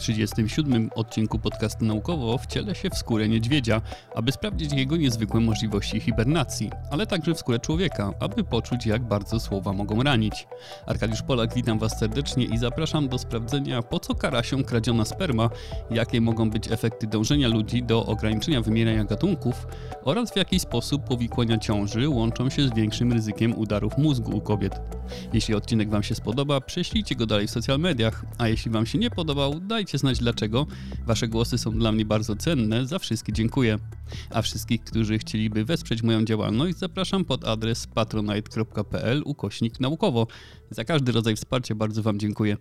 37 odcinku podcastu naukowo wcielę się w skórę niedźwiedzia, aby sprawdzić jego niezwykłe możliwości hibernacji, ale także w skórę człowieka, aby poczuć jak bardzo słowa mogą ranić. Arkadiusz Polak, witam Was serdecznie i zapraszam do sprawdzenia po co kara się kradziona sperma, jakie mogą być efekty dążenia ludzi do ograniczenia wymierania gatunków oraz w jaki sposób powikłania ciąży łączą się z większym ryzykiem udarów mózgu u kobiet. Jeśli odcinek Wam się spodoba, prześlijcie go dalej w social mediach, a jeśli Wam się nie podobał, dajcie znać dlaczego. Wasze głosy są dla mnie bardzo cenne, za wszystkie dziękuję. A wszystkich, którzy chcieliby wesprzeć moją działalność, zapraszam pod adres patronite.pl ukośnik naukowo. Za każdy rodzaj wsparcia bardzo Wam dziękuję.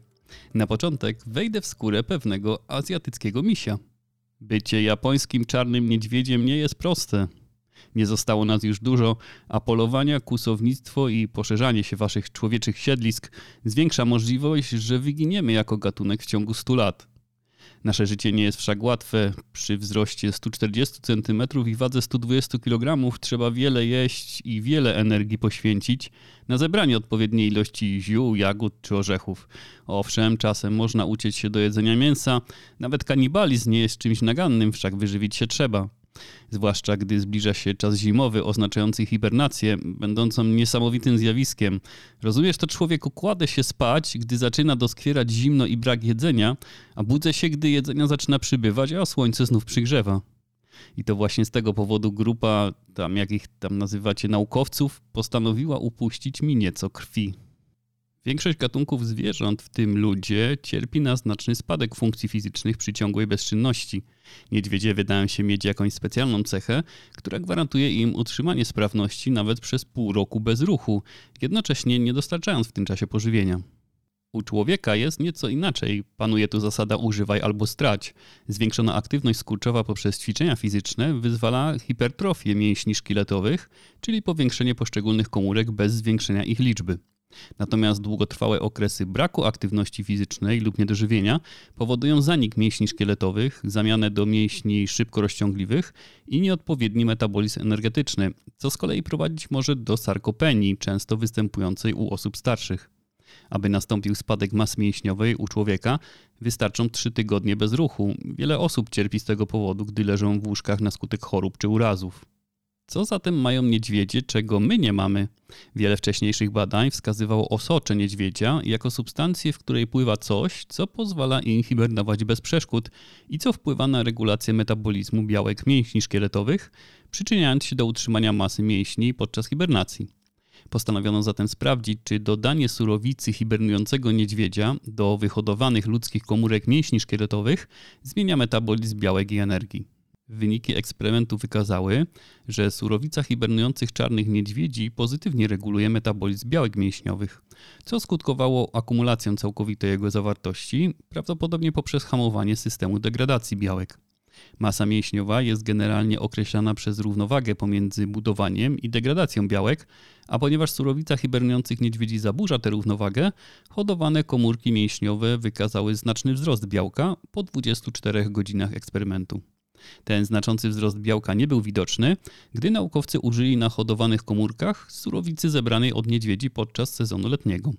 Na początek wejdę w skórę pewnego azjatyckiego misia. Bycie japońskim czarnym niedźwiedziem nie jest proste. Nie zostało nas już dużo, a polowania, kłusownictwo i poszerzanie się waszych człowieczych siedlisk zwiększa możliwość, że wyginiemy jako gatunek w ciągu 100 lat. Nasze życie nie jest wszak łatwe. Przy wzroście 140 cm i wadze 120 kg trzeba wiele jeść i wiele energii poświęcić na zebranie odpowiedniej ilości ziół, jagód czy orzechów. Owszem, czasem można uciec się do jedzenia mięsa, nawet kanibalizm nie jest czymś nagannym, wszak wyżywić się trzeba zwłaszcza gdy zbliża się czas zimowy oznaczający hibernację, będącą niesamowitym zjawiskiem. Rozumiesz, to człowiek układa się spać, gdy zaczyna doskwierać zimno i brak jedzenia, a budzę się, gdy jedzenia zaczyna przybywać, a słońce znów przygrzewa. I to właśnie z tego powodu grupa, tam jak ich tam nazywacie, naukowców, postanowiła upuścić mi nieco krwi. Większość gatunków zwierząt, w tym ludzie, cierpi na znaczny spadek funkcji fizycznych przy ciągłej bezczynności. Niedźwiedzie wydają się mieć jakąś specjalną cechę, która gwarantuje im utrzymanie sprawności nawet przez pół roku bez ruchu, jednocześnie nie dostarczając w tym czasie pożywienia. U człowieka jest nieco inaczej. Panuje tu zasada używaj albo strać. Zwiększona aktywność skurczowa poprzez ćwiczenia fizyczne wyzwala hipertrofię mięśni szkieletowych, czyli powiększenie poszczególnych komórek bez zwiększenia ich liczby. Natomiast długotrwałe okresy braku aktywności fizycznej lub niedożywienia powodują zanik mięśni szkieletowych, zamianę do mięśni szybko rozciągliwych i nieodpowiedni metabolizm energetyczny, co z kolei prowadzić może do sarkopenii, często występującej u osób starszych. Aby nastąpił spadek masy mięśniowej u człowieka, wystarczą 3 tygodnie bez ruchu. Wiele osób cierpi z tego powodu, gdy leżą w łóżkach na skutek chorób czy urazów. Co zatem mają niedźwiedzie, czego my nie mamy? Wiele wcześniejszych badań wskazywało osocze niedźwiedzia jako substancję, w której pływa coś, co pozwala im hibernować bez przeszkód i co wpływa na regulację metabolizmu białek mięśni szkieletowych, przyczyniając się do utrzymania masy mięśni podczas hibernacji. Postanowiono zatem sprawdzić, czy dodanie surowicy hibernującego niedźwiedzia do wyhodowanych ludzkich komórek mięśni szkieletowych zmienia metabolizm białek i energii. Wyniki eksperymentu wykazały, że surowica hibernujących czarnych niedźwiedzi pozytywnie reguluje metabolizm białek mięśniowych, co skutkowało akumulacją całkowitej jego zawartości, prawdopodobnie poprzez hamowanie systemu degradacji białek. Masa mięśniowa jest generalnie określana przez równowagę pomiędzy budowaniem i degradacją białek, a ponieważ surowica hibernujących niedźwiedzi zaburza tę równowagę, hodowane komórki mięśniowe wykazały znaczny wzrost białka po 24 godzinach eksperymentu. Ten znaczący wzrost białka nie był widoczny, gdy naukowcy użyli na hodowanych komórkach surowicy zebranej od niedźwiedzi podczas sezonu letniego.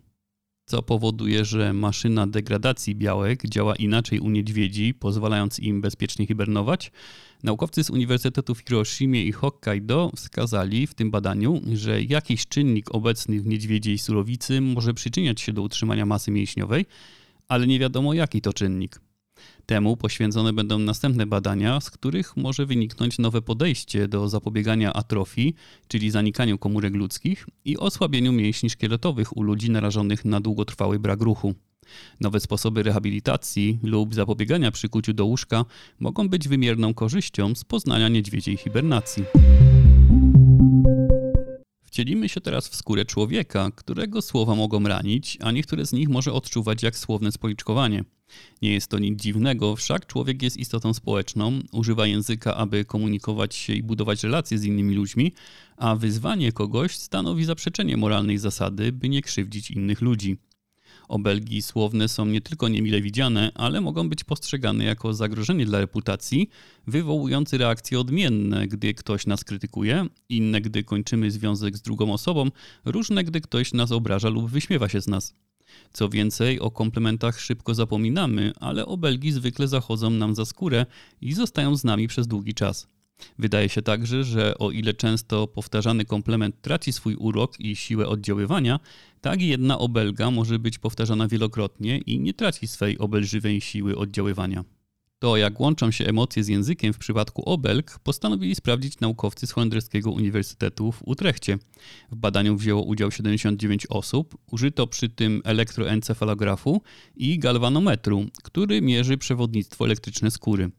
Co powoduje, że maszyna degradacji białek działa inaczej u niedźwiedzi, pozwalając im bezpiecznie hibernować. Naukowcy z Uniwersytetu w Hiroshimie i Hokkaido wskazali w tym badaniu, że jakiś czynnik obecny w niedźwiedziej surowicy może przyczyniać się do utrzymania masy mięśniowej, ale nie wiadomo jaki to czynnik. Temu poświęcone będą następne badania, z których może wyniknąć nowe podejście do zapobiegania atrofii, czyli zanikaniu komórek ludzkich i osłabieniu mięśni szkieletowych u ludzi narażonych na długotrwały brak ruchu. Nowe sposoby rehabilitacji lub zapobiegania przykuciu do łóżka mogą być wymierną korzyścią z poznania niedźwiedziej hibernacji. Wcielimy się teraz w skórę człowieka, którego słowa mogą ranić, a niektóre z nich może odczuwać jak słowne spoliczkowanie. Nie jest to nic dziwnego, wszak człowiek jest istotą społeczną, używa języka, aby komunikować się i budować relacje z innymi ludźmi, a wyzwanie kogoś stanowi zaprzeczenie moralnej zasady, by nie krzywdzić innych ludzi. Obelgi słowne są nie tylko niemile widziane, ale mogą być postrzegane jako zagrożenie dla reputacji, wywołujące reakcje odmienne, gdy ktoś nas krytykuje, inne, gdy kończymy związek z drugą osobą, różne, gdy ktoś nas obraża lub wyśmiewa się z nas. Co więcej, o komplementach szybko zapominamy, ale obelgi zwykle zachodzą nam za skórę i zostają z nami przez długi czas. Wydaje się także, że o ile często powtarzany komplement traci swój urok i siłę oddziaływania, tak jedna obelga może być powtarzana wielokrotnie i nie traci swej obelżywej siły oddziaływania. To, jak łączą się emocje z językiem w przypadku obelg, postanowili sprawdzić naukowcy z Holenderskiego Uniwersytetu w Utrechcie. W badaniu wzięło udział 79 osób. Użyto przy tym elektroencefalografu i galwanometru, który mierzy przewodnictwo elektryczne skóry.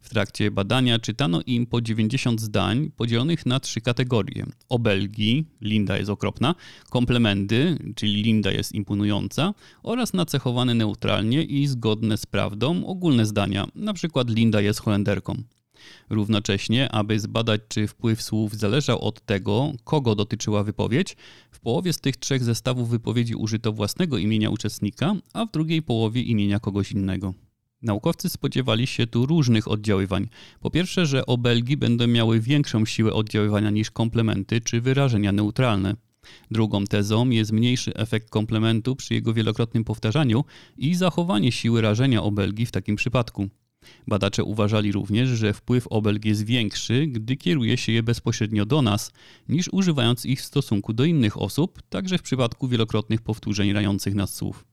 W trakcie badania czytano im po 90 zdań podzielonych na trzy kategorie: obelgi, Linda jest okropna, komplementy, czyli Linda jest imponująca, oraz nacechowane neutralnie i zgodne z prawdą ogólne zdania, np. Linda jest Holenderką. Równocześnie, aby zbadać, czy wpływ słów zależał od tego, kogo dotyczyła wypowiedź, w połowie z tych trzech zestawów wypowiedzi użyto własnego imienia uczestnika, a w drugiej połowie imienia kogoś innego. Naukowcy spodziewali się tu różnych oddziaływań. Po pierwsze, że obelgi będą miały większą siłę oddziaływania niż komplementy czy wyrażenia neutralne. Drugą tezą jest mniejszy efekt komplementu przy jego wielokrotnym powtarzaniu i zachowanie siły rażenia obelgi w takim przypadku. Badacze uważali również, że wpływ obelg jest większy, gdy kieruje się je bezpośrednio do nas, niż używając ich w stosunku do innych osób, także w przypadku wielokrotnych powtórzeń rających nas słów.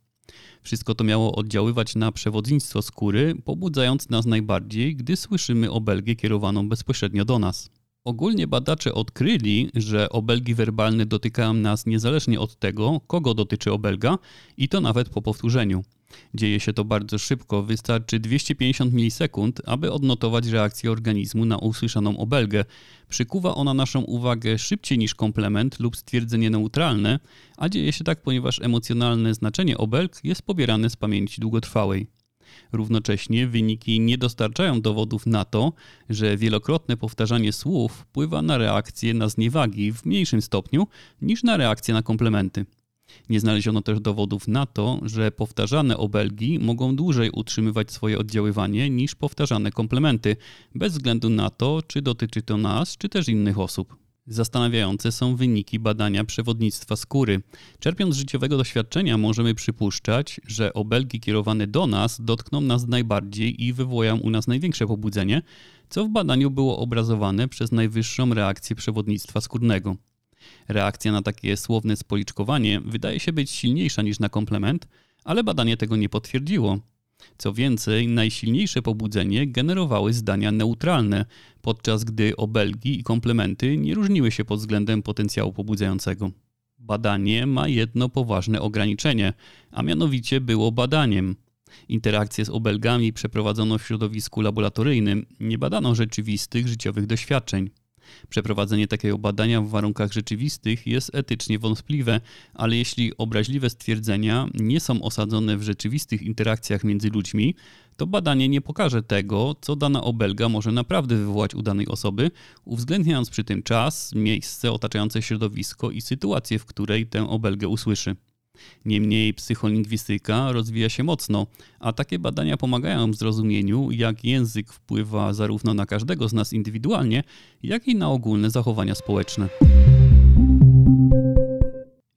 Wszystko to miało oddziaływać na przewodnictwo skóry, pobudzając nas najbardziej, gdy słyszymy obelgę kierowaną bezpośrednio do nas. Ogólnie badacze odkryli, że obelgi werbalne dotykają nas niezależnie od tego, kogo dotyczy obelga, i to nawet po powtórzeniu. Dzieje się to bardzo szybko, wystarczy 250 milisekund, aby odnotować reakcję organizmu na usłyszaną obelgę. Przykuwa ona naszą uwagę szybciej niż komplement lub stwierdzenie neutralne, a dzieje się tak, ponieważ emocjonalne znaczenie obelg jest pobierane z pamięci długotrwałej. Równocześnie wyniki nie dostarczają dowodów na to, że wielokrotne powtarzanie słów wpływa na reakcję na zniewagi w mniejszym stopniu niż na reakcję na komplementy. Nie znaleziono też dowodów na to, że powtarzane obelgi mogą dłużej utrzymywać swoje oddziaływanie niż powtarzane komplementy, bez względu na to, czy dotyczy to nas, czy też innych osób. Zastanawiające są wyniki badania przewodnictwa skóry. Czerpiąc z życiowego doświadczenia, możemy przypuszczać, że obelgi kierowane do nas dotkną nas najbardziej i wywołają u nas największe pobudzenie, co w badaniu było obrazowane przez najwyższą reakcję przewodnictwa skórnego. Reakcja na takie słowne spoliczkowanie wydaje się być silniejsza niż na komplement, ale badanie tego nie potwierdziło. Co więcej, najsilniejsze pobudzenie generowały zdania neutralne, podczas gdy obelgi i komplementy nie różniły się pod względem potencjału pobudzającego. Badanie ma jedno poważne ograniczenie, a mianowicie było badaniem. Interakcje z obelgami przeprowadzono w środowisku laboratoryjnym, nie badano rzeczywistych życiowych doświadczeń. Przeprowadzenie takiego badania w warunkach rzeczywistych jest etycznie wątpliwe, ale jeśli obraźliwe stwierdzenia nie są osadzone w rzeczywistych interakcjach między ludźmi, to badanie nie pokaże tego, co dana obelga może naprawdę wywołać u danej osoby, uwzględniając przy tym czas, miejsce, otaczające środowisko i sytuację, w której tę obelgę usłyszy. Niemniej psycholingwistyka rozwija się mocno, a takie badania pomagają w zrozumieniu, jak język wpływa zarówno na każdego z nas indywidualnie, jak i na ogólne zachowania społeczne.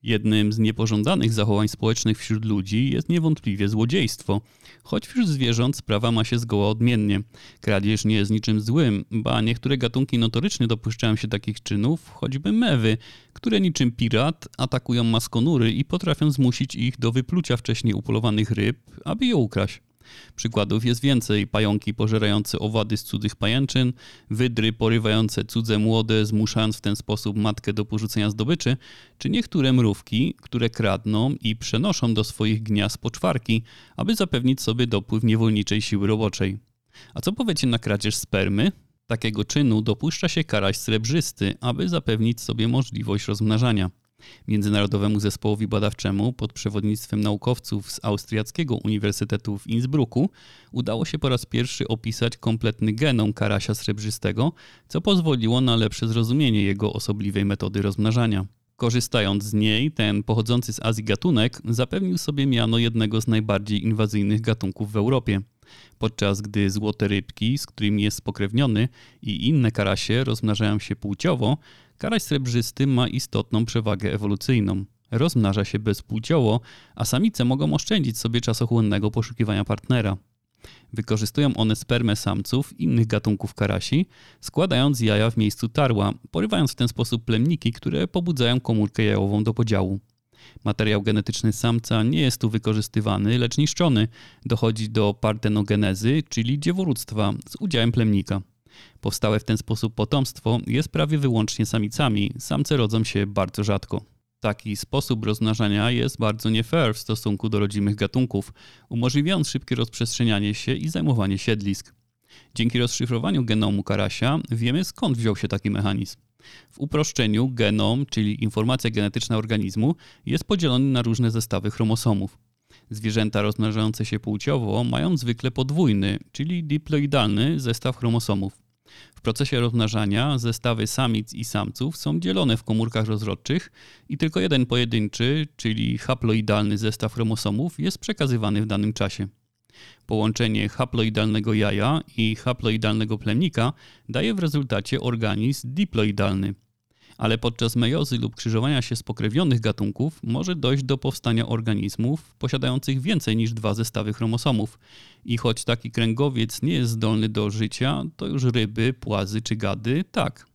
Jednym z niepożądanych zachowań społecznych wśród ludzi jest niewątpliwie złodziejstwo. Choć wśród zwierząt sprawa ma się zgoła odmiennie. Kradzież nie jest niczym złym, ba niektóre gatunki notorycznie dopuszczają się takich czynów, choćby mewy, które niczym pirat atakują maskonury i potrafią zmusić ich do wyplucia wcześniej upolowanych ryb, aby je ukraść. Przykładów jest więcej. Pająki pożerające owady z cudzych pajęczyn, wydry porywające cudze młode, zmuszając w ten sposób matkę do porzucenia zdobyczy, czy niektóre mrówki, które kradną i przenoszą do swoich gniazd poczwarki, aby zapewnić sobie dopływ niewolniczej siły roboczej. A co powiecie na kradzież spermy? Takiego czynu dopuszcza się karaś srebrzysty, aby zapewnić sobie możliwość rozmnażania. Międzynarodowemu Zespołowi Badawczemu pod przewodnictwem naukowców z Austriackiego Uniwersytetu w Innsbrucku udało się po raz pierwszy opisać kompletny genom karasia srebrzystego, co pozwoliło na lepsze zrozumienie jego osobliwej metody rozmnażania. Korzystając z niej, ten pochodzący z Azji gatunek zapewnił sobie miano jednego z najbardziej inwazyjnych gatunków w Europie. Podczas gdy złote rybki, z którymi jest spokrewniony, i inne karasie rozmnażają się płciowo, Karaś srebrzysty ma istotną przewagę ewolucyjną. Rozmnaża się bezpłciowo, a samice mogą oszczędzić sobie czasochłonnego poszukiwania partnera. Wykorzystują one spermę samców innych gatunków karasi, składając jaja w miejscu tarła, porywając w ten sposób plemniki, które pobudzają komórkę jajową do podziału. Materiał genetyczny samca nie jest tu wykorzystywany, lecz niszczony. Dochodzi do partenogenezy, czyli dzieworództwa z udziałem plemnika. Powstałe w ten sposób potomstwo jest prawie wyłącznie samicami, samce rodzą się bardzo rzadko. Taki sposób rozmnażania jest bardzo nie fair w stosunku do rodzimych gatunków, umożliwiając szybkie rozprzestrzenianie się i zajmowanie siedlisk. Dzięki rozszyfrowaniu genomu karasia wiemy skąd wziął się taki mechanizm. W uproszczeniu genom, czyli informacja genetyczna organizmu, jest podzielony na różne zestawy chromosomów. Zwierzęta rozmnażające się płciowo mają zwykle podwójny, czyli diploidalny zestaw chromosomów. W procesie rozmnażania zestawy samic i samców są dzielone w komórkach rozrodczych i tylko jeden pojedynczy, czyli haploidalny zestaw chromosomów jest przekazywany w danym czasie. Połączenie haploidalnego jaja i haploidalnego plemnika daje w rezultacie organizm diploidalny. Ale podczas mejozy lub krzyżowania się spokrewnionych gatunków może dojść do powstania organizmów posiadających więcej niż dwa zestawy chromosomów. I choć taki kręgowiec nie jest zdolny do życia, to już ryby, płazy czy gady tak.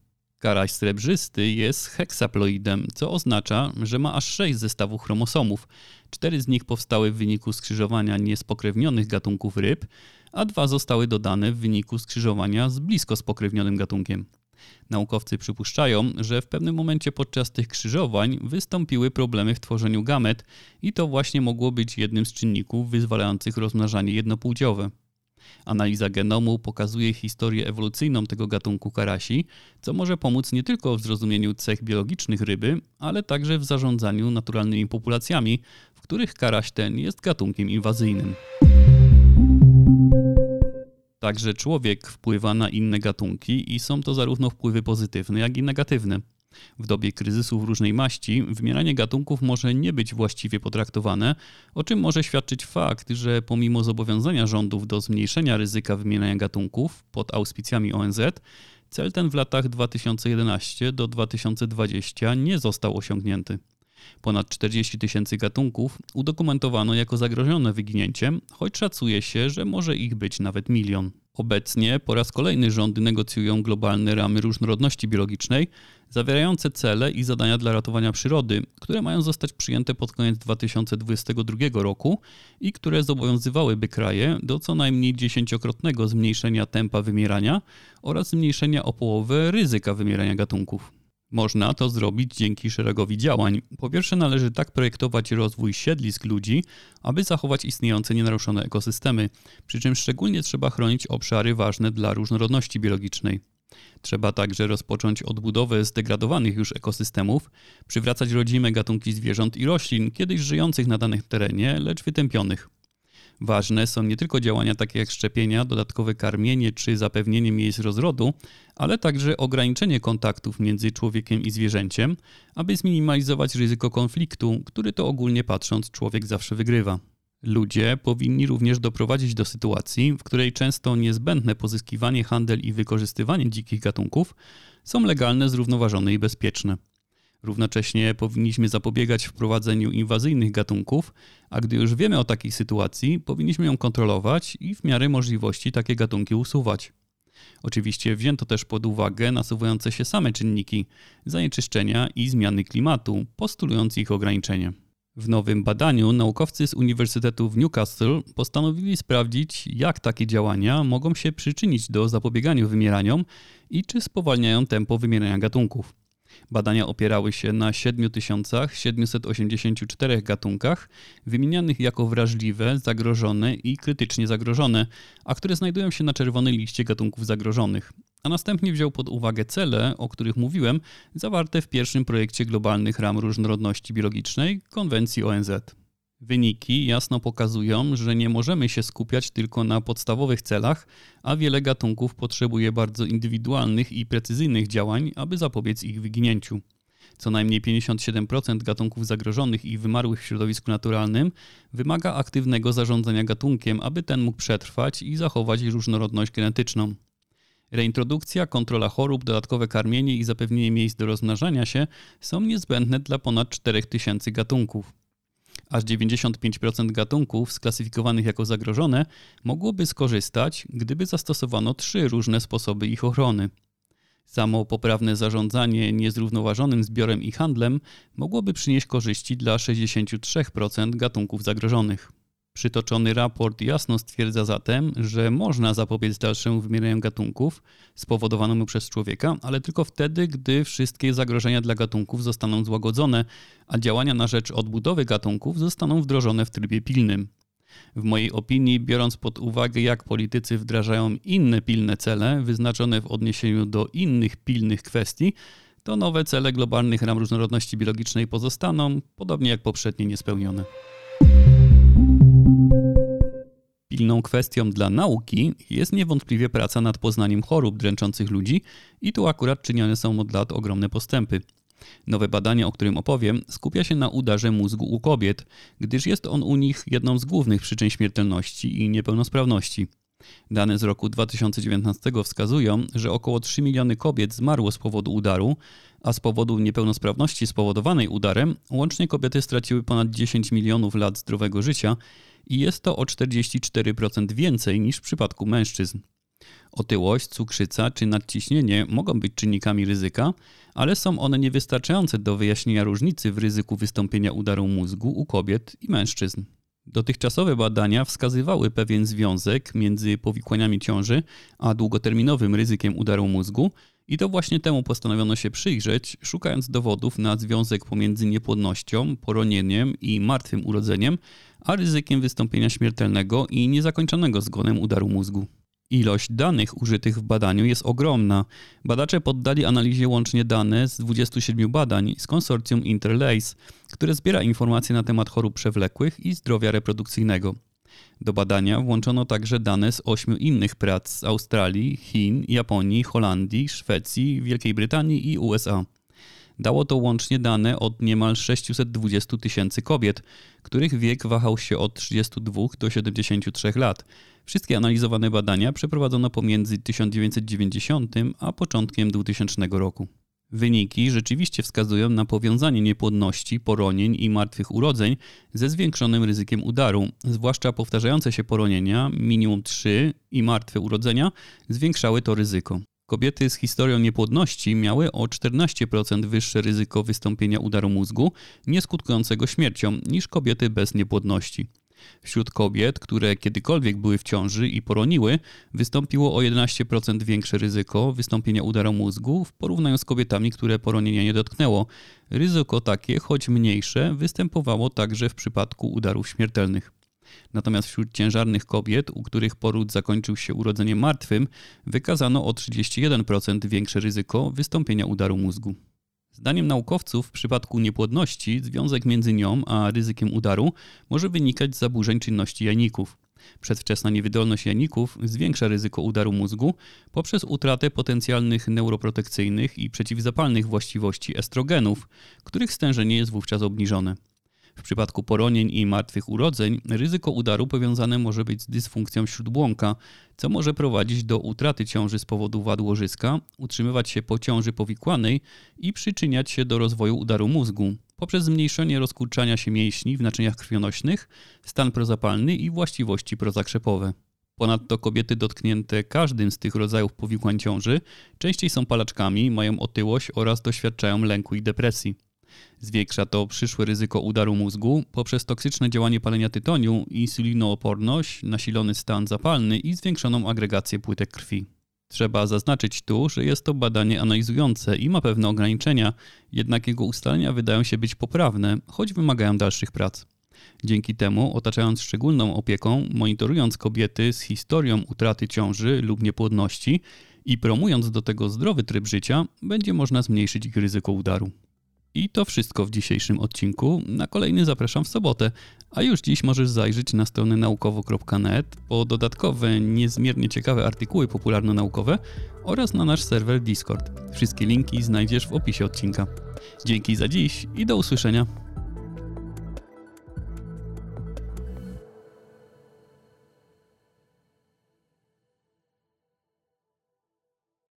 Karaś srebrzysty jest heksaploidem, co oznacza, że ma aż sześć zestawów chromosomów. Cztery z nich powstały w wyniku skrzyżowania niespokrewnionych gatunków ryb, a dwa zostały dodane w wyniku skrzyżowania z blisko spokrewnionym gatunkiem. Naukowcy przypuszczają, że w pewnym momencie podczas tych krzyżowań wystąpiły problemy w tworzeniu gamet i to właśnie mogło być jednym z czynników wyzwalających rozmnażanie jednopłciowe. Analiza genomu pokazuje historię ewolucyjną tego gatunku karasi, co może pomóc nie tylko w zrozumieniu cech biologicznych ryby, ale także w zarządzaniu naturalnymi populacjami, w których karaś ten jest gatunkiem inwazyjnym. Także człowiek wpływa na inne gatunki i są to zarówno wpływy pozytywne, jak i negatywne. W dobie kryzysów różnej maści wymieranie gatunków może nie być właściwie potraktowane, o czym może świadczyć fakt, że pomimo zobowiązania rządów do zmniejszenia ryzyka wymierania gatunków pod auspicjami ONZ, cel ten w latach 2011 do 2020 nie został osiągnięty. Ponad 40 tysięcy gatunków udokumentowano jako zagrożone wyginięciem, choć szacuje się, że może ich być nawet milion. Obecnie po raz kolejny rządy negocjują globalne ramy różnorodności biologicznej, zawierające cele i zadania dla ratowania przyrody, które mają zostać przyjęte pod koniec 2022 roku i które zobowiązywałyby kraje do co najmniej dziesięciokrotnego zmniejszenia tempa wymierania oraz zmniejszenia o połowę ryzyka wymierania gatunków. Można to zrobić dzięki szeregowi działań. Po pierwsze, należy tak projektować rozwój siedlisk ludzi, aby zachować istniejące nienaruszone ekosystemy, przy czym szczególnie trzeba chronić obszary ważne dla różnorodności biologicznej. Trzeba także rozpocząć odbudowę zdegradowanych już ekosystemów, przywracać rodzime gatunki zwierząt i roślin, kiedyś żyjących na danym terenie, lecz wytępionych. Ważne są nie tylko działania takie jak szczepienia, dodatkowe karmienie czy zapewnienie miejsc rozrodu, ale także ograniczenie kontaktów między człowiekiem i zwierzęciem, aby zminimalizować ryzyko konfliktu, który to ogólnie patrząc człowiek zawsze wygrywa. Ludzie powinni również doprowadzić do sytuacji, w której często niezbędne pozyskiwanie, handel i wykorzystywanie dzikich gatunków są legalne, zrównoważone i bezpieczne. Równocześnie powinniśmy zapobiegać wprowadzeniu inwazyjnych gatunków, a gdy już wiemy o takiej sytuacji, powinniśmy ją kontrolować i w miarę możliwości takie gatunki usuwać. Oczywiście wzięto też pod uwagę nasuwające się same czynniki zanieczyszczenia i zmiany klimatu, postulując ich ograniczenie. W nowym badaniu naukowcy z Uniwersytetu w Newcastle postanowili sprawdzić, jak takie działania mogą się przyczynić do zapobiegania wymieraniom i czy spowalniają tempo wymierania gatunków. Badania opierały się na 7784 gatunkach, wymienianych jako wrażliwe, zagrożone i krytycznie zagrożone, a które znajdują się na czerwonej liście gatunków zagrożonych. A następnie wziął pod uwagę cele, o których mówiłem, zawarte w pierwszym projekcie globalnych ram różnorodności biologicznej konwencji ONZ. Wyniki jasno pokazują, że nie możemy się skupiać tylko na podstawowych celach, a wiele gatunków potrzebuje bardzo indywidualnych i precyzyjnych działań, aby zapobiec ich wyginięciu. Co najmniej 57% gatunków zagrożonych i wymarłych w środowisku naturalnym wymaga aktywnego zarządzania gatunkiem, aby ten mógł przetrwać i zachować różnorodność genetyczną. Reintrodukcja, kontrola chorób, dodatkowe karmienie i zapewnienie miejsc do rozmnażania się są niezbędne dla ponad 4000 gatunków. Aż 95% gatunków sklasyfikowanych jako zagrożone mogłoby skorzystać, gdyby zastosowano trzy różne sposoby ich ochrony. Samo poprawne zarządzanie niezrównoważonym zbiorem i handlem mogłoby przynieść korzyści dla 63% gatunków zagrożonych. Przytoczony raport jasno stwierdza zatem, że można zapobiec dalszemu wymieraniu gatunków spowodowanemu przez człowieka, ale tylko wtedy, gdy wszystkie zagrożenia dla gatunków zostaną złagodzone, a działania na rzecz odbudowy gatunków zostaną wdrożone w trybie pilnym. W mojej opinii, biorąc pod uwagę, jak politycy wdrażają inne pilne cele wyznaczone w odniesieniu do innych pilnych kwestii, to nowe cele globalnych ram różnorodności biologicznej pozostaną, podobnie jak poprzednie, niespełnione. Pilną kwestią dla nauki jest niewątpliwie praca nad poznaniem chorób dręczących ludzi i tu akurat czynione są od lat ogromne postępy. Nowe badanie, o którym opowiem, skupia się na udarze mózgu u kobiet, gdyż jest on u nich jedną z głównych przyczyn śmiertelności i niepełnosprawności. Dane z roku 2019 wskazują, że około 3 miliony kobiet zmarło z powodu udaru, a z powodu niepełnosprawności spowodowanej udarem łącznie kobiety straciły ponad 10 milionów lat zdrowego życia i jest to o 44% więcej niż w przypadku mężczyzn. Otyłość, cukrzyca czy nadciśnienie mogą być czynnikami ryzyka, ale są one niewystarczające do wyjaśnienia różnicy w ryzyku wystąpienia udaru mózgu u kobiet i mężczyzn. Dotychczasowe badania wskazywały pewien związek między powikłaniami ciąży a długoterminowym ryzykiem udaru mózgu, i to właśnie temu postanowiono się przyjrzeć, szukając dowodów na związek pomiędzy niepłodnością, poronieniem i martwym urodzeniem, a ryzykiem wystąpienia śmiertelnego i niezakończonego zgonem udaru mózgu. Ilość danych użytych w badaniu jest ogromna. Badacze poddali analizie łącznie dane z 27 badań z konsorcjum Interlace, które zbiera informacje na temat chorób przewlekłych i zdrowia reprodukcyjnego. Do badania włączono także dane z ośmiu innych prac z Australii, Chin, Japonii, Holandii, Szwecji, Wielkiej Brytanii i USA. Dało to łącznie dane od niemal 620 tysięcy kobiet, których wiek wahał się od 32 do 73 lat. Wszystkie analizowane badania przeprowadzono pomiędzy 1990 a początkiem 2000 roku. Wyniki rzeczywiście wskazują na powiązanie niepłodności, poronień i martwych urodzeń ze zwiększonym ryzykiem udaru, zwłaszcza powtarzające się poronienia, minimum 3 i martwe urodzenia zwiększały to ryzyko. Kobiety z historią niepłodności miały o 14% wyższe ryzyko wystąpienia udaru mózgu, nieskutkującego śmiercią, niż kobiety bez niepłodności. Wśród kobiet, które kiedykolwiek były w ciąży i poroniły, wystąpiło o 11% większe ryzyko wystąpienia udaru mózgu w porównaniu z kobietami, które poronienia nie dotknęło. Ryzyko takie, choć mniejsze, występowało także w przypadku udarów śmiertelnych. Natomiast wśród ciężarnych kobiet, u których poród zakończył się urodzeniem martwym, wykazano o 31% większe ryzyko wystąpienia udaru mózgu. Zdaniem naukowców w przypadku niepłodności związek między nią a ryzykiem udaru może wynikać z zaburzeń czynności jajników. Przedwczesna niewydolność jajników zwiększa ryzyko udaru mózgu poprzez utratę potencjalnych neuroprotekcyjnych i przeciwzapalnych właściwości estrogenów, których stężenie jest wówczas obniżone. W przypadku poronień i martwych urodzeń ryzyko udaru powiązane może być z dysfunkcją śródbłąka, co może prowadzić do utraty ciąży z powodu wad łożyska, utrzymywać się po ciąży powikłanej i przyczyniać się do rozwoju udaru mózgu poprzez zmniejszenie rozkurczania się mięśni w naczyniach krwionośnych, stan prozapalny i właściwości prozakrzepowe. Ponadto kobiety dotknięte każdym z tych rodzajów powikłań ciąży częściej są palaczkami, mają otyłość oraz doświadczają lęku i depresji. Zwiększa to przyszłe ryzyko udaru mózgu poprzez toksyczne działanie palenia tytoniu, insulinooporność, nasilony stan zapalny i zwiększoną agregację płytek krwi. Trzeba zaznaczyć tu, że jest to badanie analizujące i ma pewne ograniczenia, jednak jego ustalenia wydają się być poprawne, choć wymagają dalszych prac. Dzięki temu, otaczając szczególną opieką, monitorując kobiety z historią utraty ciąży lub niepłodności i promując do tego zdrowy tryb życia, będzie można zmniejszyć ich ryzyko udaru. I to wszystko w dzisiejszym odcinku. Na kolejny zapraszam w sobotę, a już dziś możesz zajrzeć na stronę naukowo.net po dodatkowe, niezmiernie ciekawe artykuły popularno-naukowe oraz na nasz serwer Discord. Wszystkie linki znajdziesz w opisie odcinka. Dzięki za dziś i do usłyszenia.